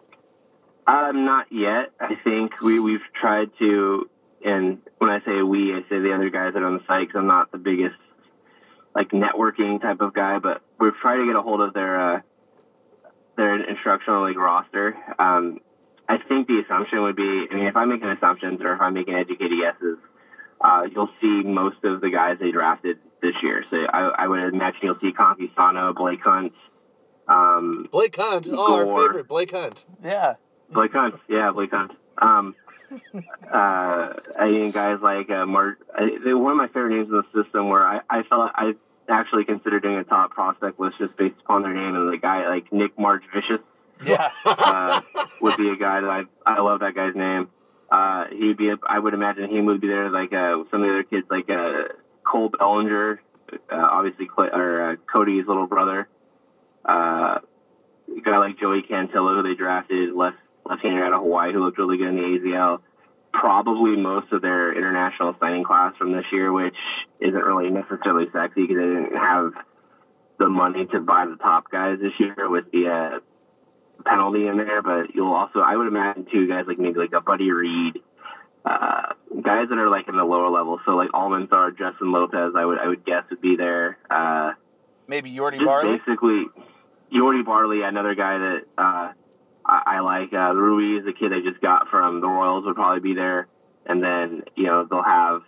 Um, not yet. I think we we've tried to, and when I say we, I say the other guys that are on the site because I'm not the biggest like networking type of guy, but we're trying to get a hold of their uh, their instructional league roster. Um, I think the assumption would be, I mean, if I'm making assumptions or if I'm making educated guesses, uh, you'll see most of the guys they drafted this year. So I, I would imagine you'll see Conquistano, Blake Hunt. Um, Blake Hunt, oh, our favorite Blake Hunt. Yeah. Blake Hunt, yeah, Blake Hunt. Um, uh, I mean, guys like uh, Mark. I, one of my favorite names in the system where I, I felt I actually considered doing a top prospect list just based upon their name, and the guy like Nick March Vicious Yeah. uh, would be a guy that I I love that guy's name. Uh, he'd be a, I would imagine he would be there like uh, some of the other kids like uh, Cole Bellinger, uh, obviously Clay, or uh, Cody's little brother. Uh, a guy like Joey Cantillo who they drafted left left-hander out of Hawaii who looked really good in the AZL. Probably most of their international signing class from this year, which isn't really necessarily sexy because they didn't have the money to buy the top guys this year with the uh, penalty in there, but you'll also, I would imagine, too, guys like maybe like a Buddy Reed, uh, guys that are like in the lower level. So like Almanzar, Justin Lopez, I would I would guess would be there. Uh, Maybe Yordi Barley. basically, Jordy Barley, another guy that uh, I, I like. Uh, Ruiz, the kid they just got from the Royals, would probably be there. And then you know they'll have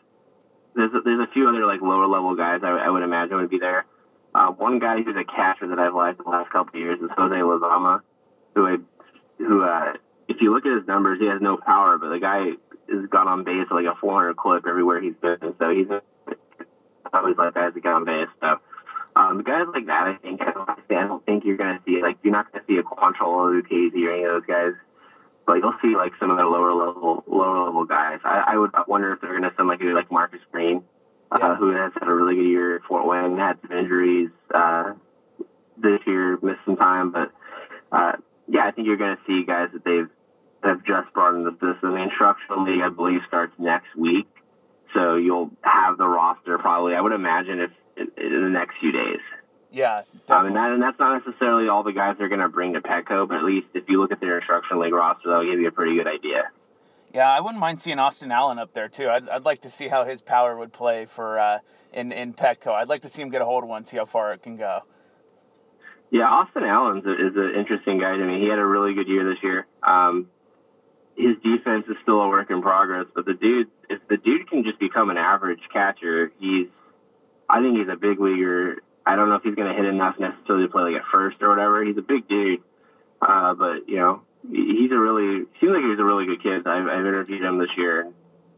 there's a, there's a few other like lower level guys I, I would imagine would be there. Uh, one guy who's a catcher that I've liked the last couple of years is Jose Lozama, who I, who uh, if you look at his numbers, he has no power, but the guy has got on base like a 400 clip everywhere he's been. So he's always like that get on base. So um, guys like that, I think I don't, think you're gonna see like you're not gonna see a Quantrill or Lucchesi or any of those guys. But you'll see like some of the lower level lower level guys. I, I would wonder if they're gonna send like a like Marcus Green, Yeah. uh, who has had a really good year at Fort Wayne, had some injuries uh, this year, missed some time, but uh, yeah, I think you're gonna see guys that they've have just brought into the system. The instructional league, I believe, starts next week, so you'll have the roster probably. I would imagine if in, in the next few days. Yeah. Um, and, that, and that's not necessarily all the guys they're going to bring to Petco, but at least if you look at their instruction league roster, that'll give you a pretty good idea. Yeah, I wouldn't mind seeing Austin Allen up there too. I'd, I'd like to see how his power would play for uh, in in Petco. I'd like to see him get a hold of one, see how far it can go. Yeah, Austin Allen is an interesting guy to me. He had a really good year this year. Um, his defense is still a work in progress, but the dude, if the dude can just become an average catcher, he's, I think he's a big leaguer. I don't know if he's going to hit enough necessarily to play like at first or whatever. He's a big dude, uh, but you know, he's a really seems like he's a really good kid. I've, I've interviewed him this year.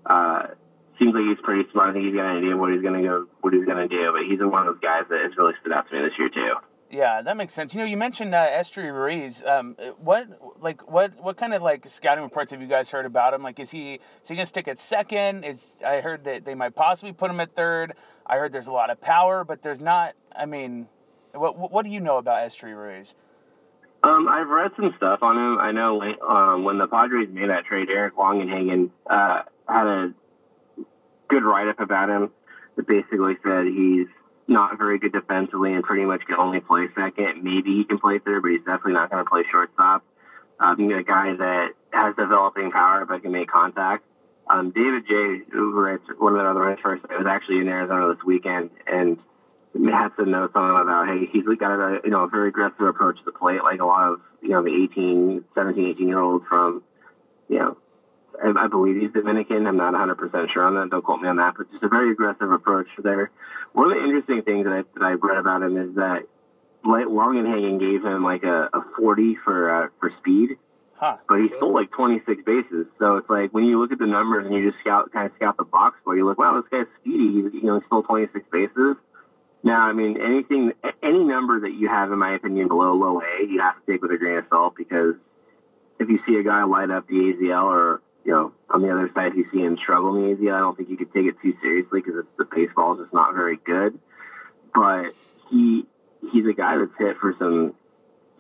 Uh, seems like he's pretty smart. I think he's got an idea what he's going to go, what he's going to do. But he's one of those guys that has really stood out to me this year too. Yeah, that makes sense. You know, you mentioned uh, Esteury Ruiz. Um, what like what what kind of like scouting reports have you guys heard about him? Like, is he is he gonna stick at second? Is I heard that they might possibly put him at third. I heard there's a lot of power, but there's not. I mean, what what, do you know about Esteury Ruiz? Um, I've read some stuff on him. I know like, um, when the Padres made that trade, Eric Longenhagen uh, had a good write up about him that basically said he's not very good defensively and pretty much can only play second. Maybe he can play third, but he's definitely not going to play shortstop. Um, he's a guy that has developing power but can make contact. Um, David J, writes one of the other first, was actually in Arizona this weekend and had to know something about, hey, he's got a you know a very aggressive approach to the plate, like a lot of you know the 18, 17, 18 year olds from, you know, I, I believe he's Dominican. I'm not 100 percent sure on that. Don't quote me on that, but just a very aggressive approach there. One of the interesting things that I that I read about him is that Light Longenhagen gave him like a, a 40 for uh, for speed Huh? but he stole like 26 bases. So it's like when you look at the numbers and you just scout, kind of scout the box score, you look, wow, this guy's speedy. He's, you know, he stole 26 bases. Now, I mean, anything, any number that you have, in my opinion, below low A, you have to take with a grain of salt because if you see a guy light up the AZL or, you know, on the other side, you see him struggle in the AZL, I don't think you could take it too seriously because the baseball is just not very good. But he, he's a guy that's hit for some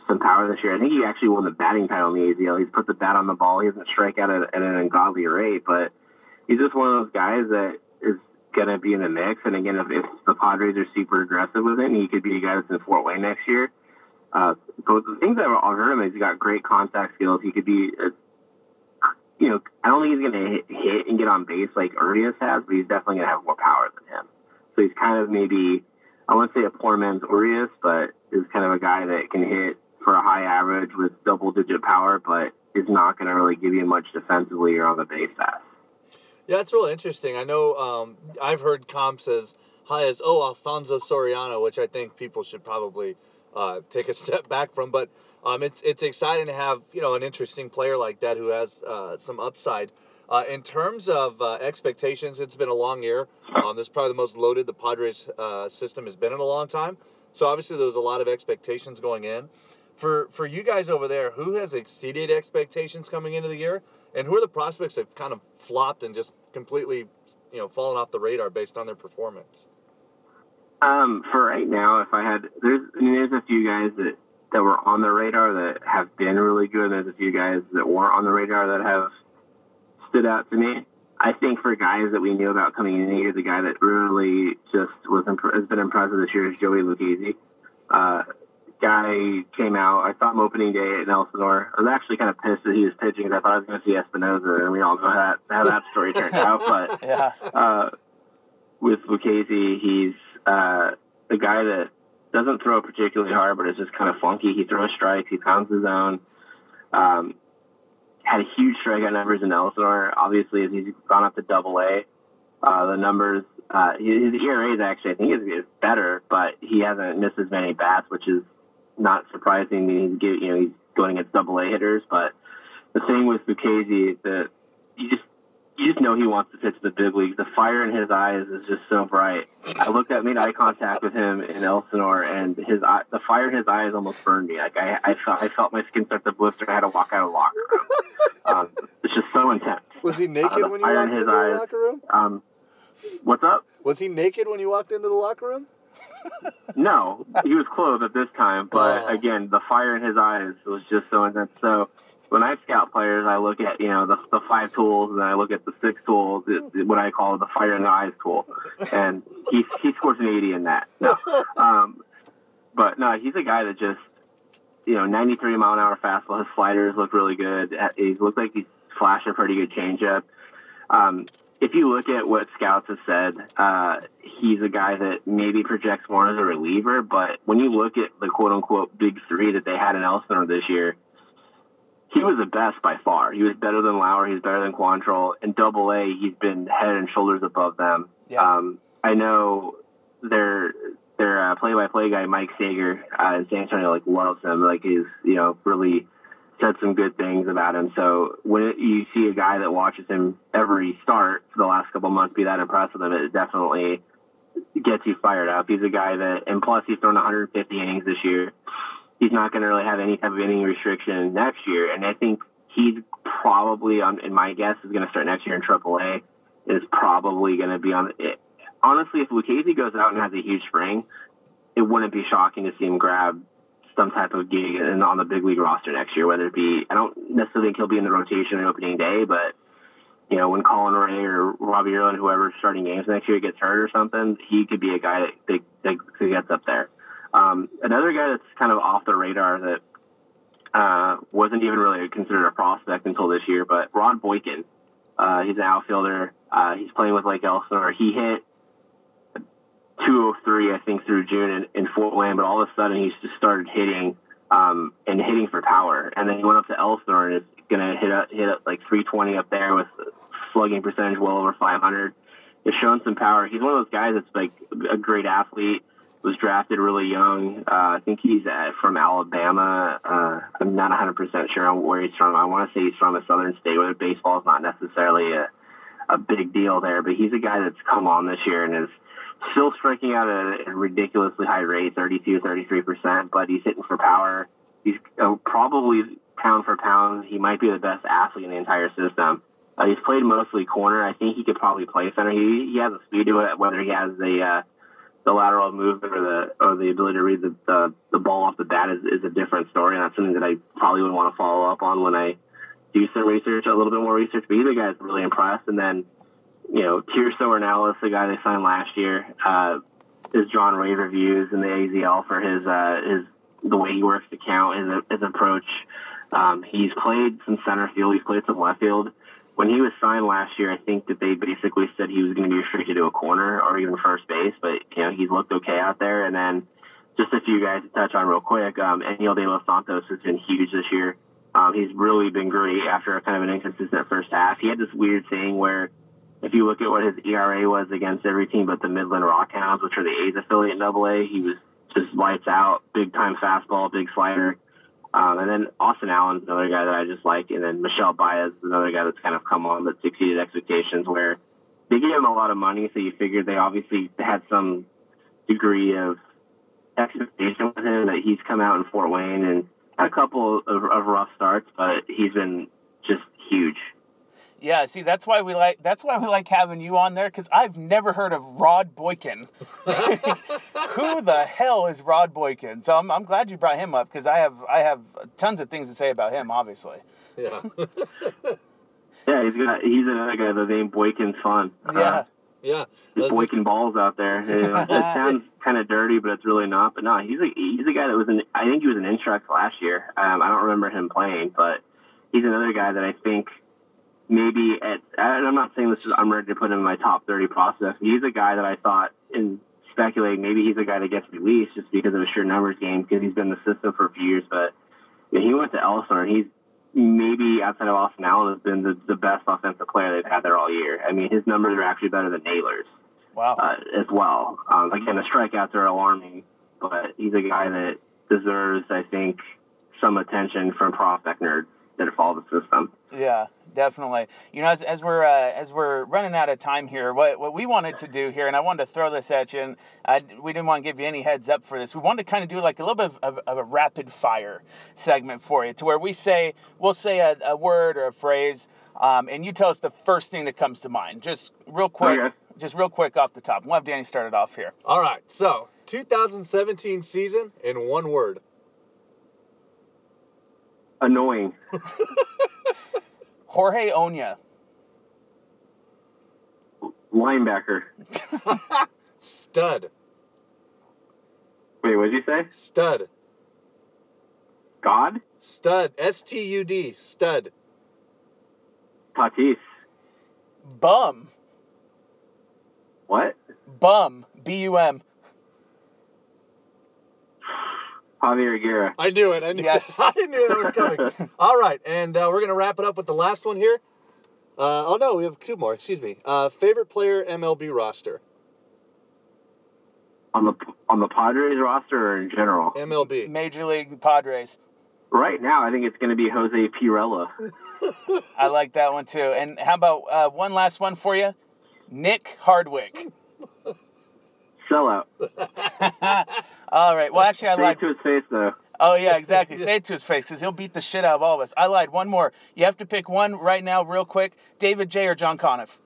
some power this year. I think he actually won the batting title in the AZL. He's put the bat on the ball. He doesn't strike out at, at an ungodly rate, but he's just one of those guys that is going to be in the mix. And again, if, if the Padres are super aggressive with him, he could be a guy that's in Fort Wayne next year. Uh, but the things that I've heard him is he's got great contact skills. He could be, a, you know, I don't think he's going to hit, and get on base like Urias has, but he's definitely going to have more power than him. So he's kind of maybe I wouldn't say a poor man's Urias, but is kind of a guy that can hit for a high average with double digit power, but is not going to really give you much defensively or on the base pass. Yeah, that's really interesting. I know um, I've heard comps as high as oh Alfonso Soriano, which I think people should probably uh, take a step back from. But um, it's it's exciting to have you know an interesting player like that who has uh, some upside. Uh, in terms of uh, expectations, it's been a long year. Um, this is probably the most loaded the Padres uh, system has been in a long time. So obviously there was a lot of expectations going in. For for you guys over there, who has exceeded expectations coming into the year, and who are the prospects that kind of flopped and just completely, you know, fallen off the radar based on their performance? Um, for right now, if I had, there's, I mean, there's a few guys that that were on the radar that have been really good. There's a few guys that weren't on the radar that have stood out to me. I think for guys that we knew about coming in here, the guy that really just was imp- has been impressive this year is Joey Lucchesi. Uh, guy came out. I saw him opening day at Elsinore. I was actually kind of pissed that he was pitching because I thought I was going to see Espinoza, and we all know how that, how that story turned out. But Yeah. uh, with Lucchesi, he's uh, a guy that doesn't throw particularly hard, but it's just kind of funky. He throws strikes. He pounds his own. Um, had a huge strikeout numbers in Elsinore. Obviously, as he's gone up to Double A, uh, the numbers. Uh, his ERA is actually, I think, is, is better, but he hasn't missed as many bats, which is not surprising. He's you know he's going against Double A hitters, but the thing with Lucchesi, that you just you just know he wants to pitch the big leagues. The fire in his eyes is just so bright. I looked at, made eye contact with him in Elsinore, and his eye, the fire in his eyes almost burned me. Like I, I felt, I felt my skin start to blister. I had to walk out of the locker room. Um, it's just so intense. Was he naked the when you in walked his into the locker room? Um, what's up? Was he naked when you walked into the locker room? No, he was clothed at this time, but Oh. again, the fire in his eyes was just so intense. So when I scout players, I look at you know the, the five tools, and I look at the six tools, it, what I call the fire in the eyes tool, and he he scores an eighty in that. No, um, but no, he's a guy that just you know 93 mile an hour fastball. His sliders look really good. He looked like he's flashing a pretty good changeup. Um, if you look at what scouts have said, uh, he's a guy that maybe projects more as a reliever. But when you look at the quote unquote big three that they had in Elsinore this year, he was the best by far. He was better than Lauer. He's better than Quantrill. In Double A, he's been head and shoulders above them. Yeah. Um, I know their their uh, play-by-play guy Mike Saeger uh, in San Antonio like loves him. Like he's you know really said some good things about him. So when you see a guy that watches him every start for the last couple months be that impressed with him, it definitely gets you fired up. He's a guy that, and plus he's thrown 150 innings this year. He's not going to really have any type of inning restriction next year, and I think he's probably on. In my guess, is going to start next year in AAA. Is probably going to be on. It, honestly, if Lucchesi goes out and has a huge spring, it wouldn't be shocking to see him grab some type of gig and on the big league roster next year. Whether it be, I don't necessarily think he'll be in the rotation on opening day, but you know, when Colin Rea or Robbie Erlin, whoever's starting games next year, gets hurt or something, he could be a guy that, that, that gets up there. Um, another guy that's kind of off the radar that uh, wasn't even really considered a prospect until this year, but Rod Boykin. Uh, he's an outfielder. Uh, he's playing with Lake Elsinore. He hit 203, I think, through June in, in Fort Wayne, but all of a sudden he's just started hitting um, and hitting for power. And then he went up to Elsinore and is going to hit a, hit a, like 320 up there with slugging percentage well over 500. It's shown some power. He's one of those guys that's like a great athlete. Was drafted really young. Uh, I think he's uh, from Alabama. Uh, I'm not 100% sure where he's from. I want to say he's from a southern state where baseball is not necessarily a, a big deal there, but he's a guy that's come on this year and is still striking out at a ridiculously high rate, 32, 33%, but he's hitting for power. He's uh, probably pound for pound, he might be the best athlete in the entire system. Uh, he's played mostly corner. I think he could probably play center. He, he has a speed to it, whether he has the, uh, the lateral movement or the or the ability to read the, the, the ball off the bat is, is a different story, and that's something that I probably would want to follow up on when I do some research, a little bit more research. But either guy's really impressed, and then you know, Tirso Ornelas, the guy they signed last year, uh, is drawn rave reviews in the AZL for his uh, his the way he works the count, his his approach. Um, he's played some center field, he's played some left field. When he was signed last year, I think that they basically said he was going to be restricted to a corner or even first base, but you know he's looked okay out there. And then just a few guys to touch on real quick. Um, Enyel De Los Santos has been huge this year. Um, he's really been great after a kind of an inconsistent first half. He had this weird thing where if you look at what his ERA was against every team but the Midland Rockhounds, which are the A's affiliate in Double A, he was just lights out, big time fastball, big slider. Um, and then Austin Allen's another guy that I just like, and then Michel Baez is another guy that's kind of come on that exceeded expectations. Where they gave him a lot of money, so you figured they obviously had some degree of expectation with him that he's come out in Fort Wayne and had a couple of, of rough starts, but he's been just huge. Yeah, see, that's why we like that's why we like having you on there because I've never heard of Rod Boykin. Who the hell is Rod Boykin? So I'm, I'm glad you brought him up because I have I have tons of things to say about him. Obviously, Yeah. Yeah, he's got he's another guy. The name Boykin's fun. yeah, Uh, yeah. Just Let's boiking balls out there. You it sounds kind of dirty, but it's really not. But no, he's a he's a guy that was in. I think he was an Instructs last year. Um, I don't remember him playing, but he's another guy that I think maybe at. And I'm not saying this is. I'm ready to put him in my top 30 prospects. He's a guy that I thought in speculating maybe he's a guy that gets released just because of a sheer numbers game because he's been in the system for a few years. But you know, he went to Elsinore and he's maybe outside of Austin Allen has been the, the best offensive player they've had there all year. I mean, his numbers are actually better than Naylor's wow, uh, as well. Um, again, the strikeouts are alarming, but he's a guy that deserves, I think, some attention from prospect nerds that follow the system. yeah, definitely. You know, as, as we're uh, as we're running out of time here, what what we wanted to do here, and I wanted to throw this at you, and I, we didn't want to give you any heads up for this. We wanted to kind of do like a little bit of, of, of a rapid fire segment for you, to where we say we'll say a, a word or a phrase, um, and you tell us the first thing that comes to mind, just real quick, Okay. just real quick off the top. We'll have Danny start it off here. All right. So, 2017 season in one word. Annoying. Jorge Oña. Linebacker. Stud. Wait, what did you say? Stud. God? Stud. S T U D. Stud. Tatis. Bum. What? Bum. B U M. Javier Guerra. I knew it. I knew Yes. I knew that was coming. All right. And uh, we're going to wrap it up with the last one here. Uh, oh, no. We have two more. Excuse me. Uh, favorite player MLB roster? On the on the Padres roster or in general? MLB. Major League Padres. Right now, I think it's going to be Jose Pirela. I like that one too. And how about uh, one last one for you? Nick Hardwick. Sellout. All right. Well, actually, I Say lied. to his face, though. Oh yeah, exactly. Say it to his face because he'll beat the shit out of all of us. I lied. One more. You have to pick one right now, real quick. David J. or John Conniff.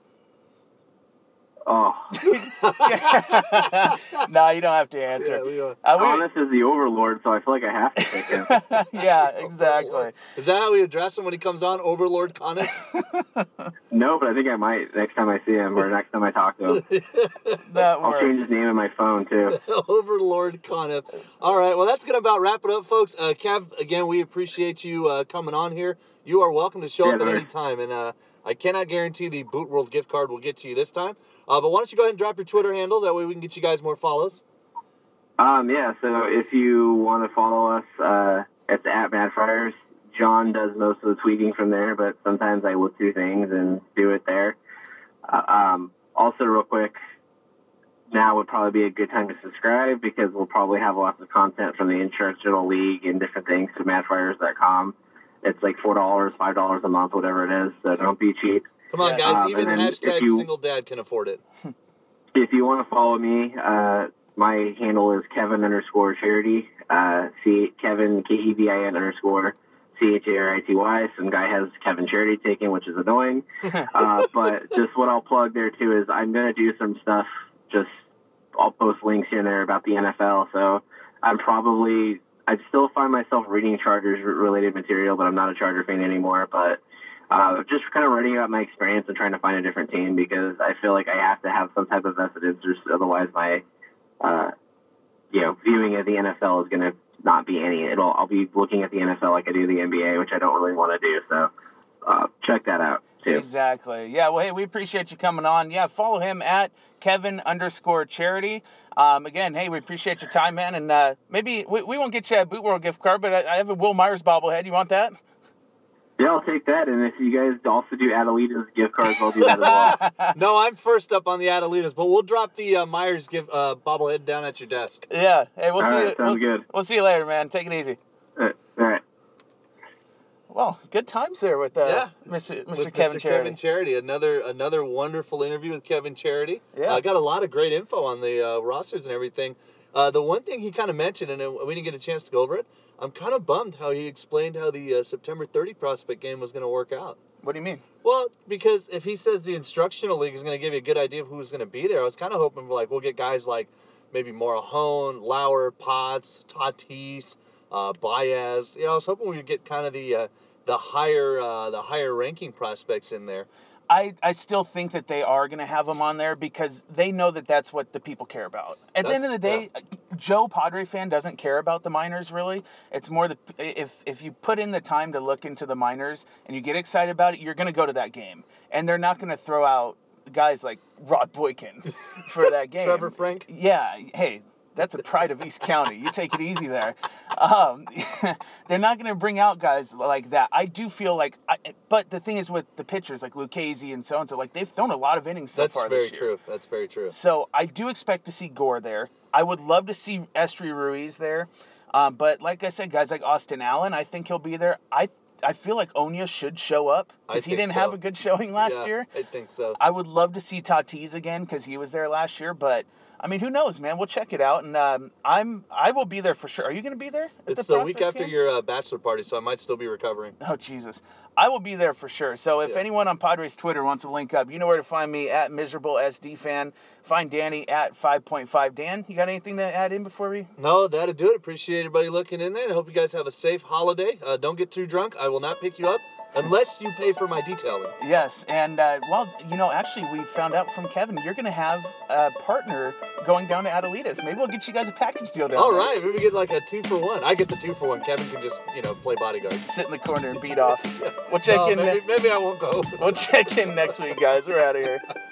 Oh, no, you don't have to answer. Yeah, we, uh, Uh, we- Honest is the overlord, so I feel like I have to pick him. yeah, exactly. Is that how we address him when he comes on? Overlord Connor? no, but I think I might next time I see him or next time I talk to him. That I'll change his name in my phone too. Overlord Connor. All right. Well, that's going to about wrap it up, folks. Uh, Kev, again, we appreciate you uh, coming on here. You are welcome to show Yeah, up at any time. And uh, I cannot guarantee the Boot World gift card will get to you this time. Uh, but why don't you go ahead and drop your Twitter handle? That way we can get you guys more follows. Um, yeah, so if you want to follow us, uh, at Mad Friars. John does most of the tweeting from there, but sometimes I will do things and do it there. Uh, um, also, real quick, now would probably be a good time to subscribe because we'll probably have lots of content from the Instructional League and different things to madfriars.com. It's like $4, $5 a month, whatever it is, so don't be cheap. Come on, guys. Um, Even and then if hashtag you- single dad can afford it. if you want to follow me, uh, my handle is Kevin underscore charity. Uh, C Kevin K E V I N underscore C H A R I T Y. Some guy has Kevin Charity taken, which is annoying. uh, but just what I'll plug there too is I'm gonna do some stuff. Just I'll post links here and there about the NFL. So I'm probably I still find myself reading Chargers related material, but I'm not a Charger fan anymore. But uh, just kind of writing about my experience and trying to find a different team because I feel like I have to have some type of vested interest. Otherwise, my uh, you know viewing of the NFL is going to not be any. It'll I'll be looking at the NFL like I do the NBA, which I don't really want to do. So uh, check that out. too. Exactly. Yeah. Well, hey, we appreciate you coming on. Yeah, follow him at Kevin underscore Charity. Um, again, hey, we appreciate your time, man. And uh, maybe we, we won't get you a Boot World gift card, but I, I have a Will Myers bobblehead. You want that? Yeah, I'll take that. And if you guys also do Adelita's gift cards, I'll do that as well. No, I'm first up on the Adelitas, but we'll drop the uh, Myers give uh, bobblehead down at your desk. Yeah. Hey, we'll All see right, you. sounds we'll, good. We'll see you later, man. Take it easy. Uh, all right. Well, good times there with uh, Yeah. Mr. Mr. With Kevin Mr. Charity. Kevin Charity, another another wonderful interview with Kevin Charity. Yeah. I got a lot of great info on the uh, rosters and everything. Uh, the one thing he kind of mentioned, and uh, we didn't get a chance to go over it. I'm kind of bummed how he explained how the uh, September 30 prospect game was going to work out. What do you mean? Well, because if he says the instructional league is going to give you a good idea of who's going to be there, I was kind of hoping like we'll get guys like maybe Morejon, Lauer, Potts, Tatis, uh, Baez. You know, I was hoping we'd get kind of the uh, the higher uh, the higher ranking prospects in there. I, I still think that they are going to have him on there because they know that that's what the people care about. At the end of the That's- day, Joe Padre fan doesn't care about the minors really. It's more the if if you put in the time to look into the minors and you get excited about it, you're going to go to that game. And they're not going to throw out guys like Rod Boykin for that game. Trevor Frank? Yeah. Hey, that's a pride of East County. You take it easy there. Um, they're not going to bring out guys like that. I do feel like, I, but the thing is with the pitchers like Lucchesi and so and so, like they've thrown a lot of innings so That's far this year. That's very true. That's very true. So I do expect to see Gore there. I would love to see Esteury Ruiz there. Um, but like I said, guys like Austin Allen, I think he'll be there. I I feel like Oña should show up because he didn't have a good showing last Yeah, year. I think so. I would love to see Tatis again because he was there last year. But I mean, who knows, man? We'll check it out, and um, I'm I will be there for sure. Are you going to be there? It's the, week after game? your uh, bachelor party, so I might still be recovering. Oh Jesus, I will be there for sure. So if Yeah. anyone on Padres Twitter wants to link up, you know where to find me at miserable SD fan. Find Danny at five point five. Dan, you got anything to add in before we? No, that'll do it. Appreciate everybody looking in there. I hope you guys have a safe holiday. Uh, don't get too drunk. I will not pick you up unless you pay for my detailing. Yes, and uh, well, you know, actually, we found out from Kevin you're going to have a partner going down to Adelitas. Maybe we'll get you guys a package deal down All there. right, maybe we get like a two for one. I get the two for one. Kevin can just, you know, play bodyguard. Sit in the corner and beat off. We'll check No, in. maybe, maybe I won't go. We'll check in next week, guys. We're out of here.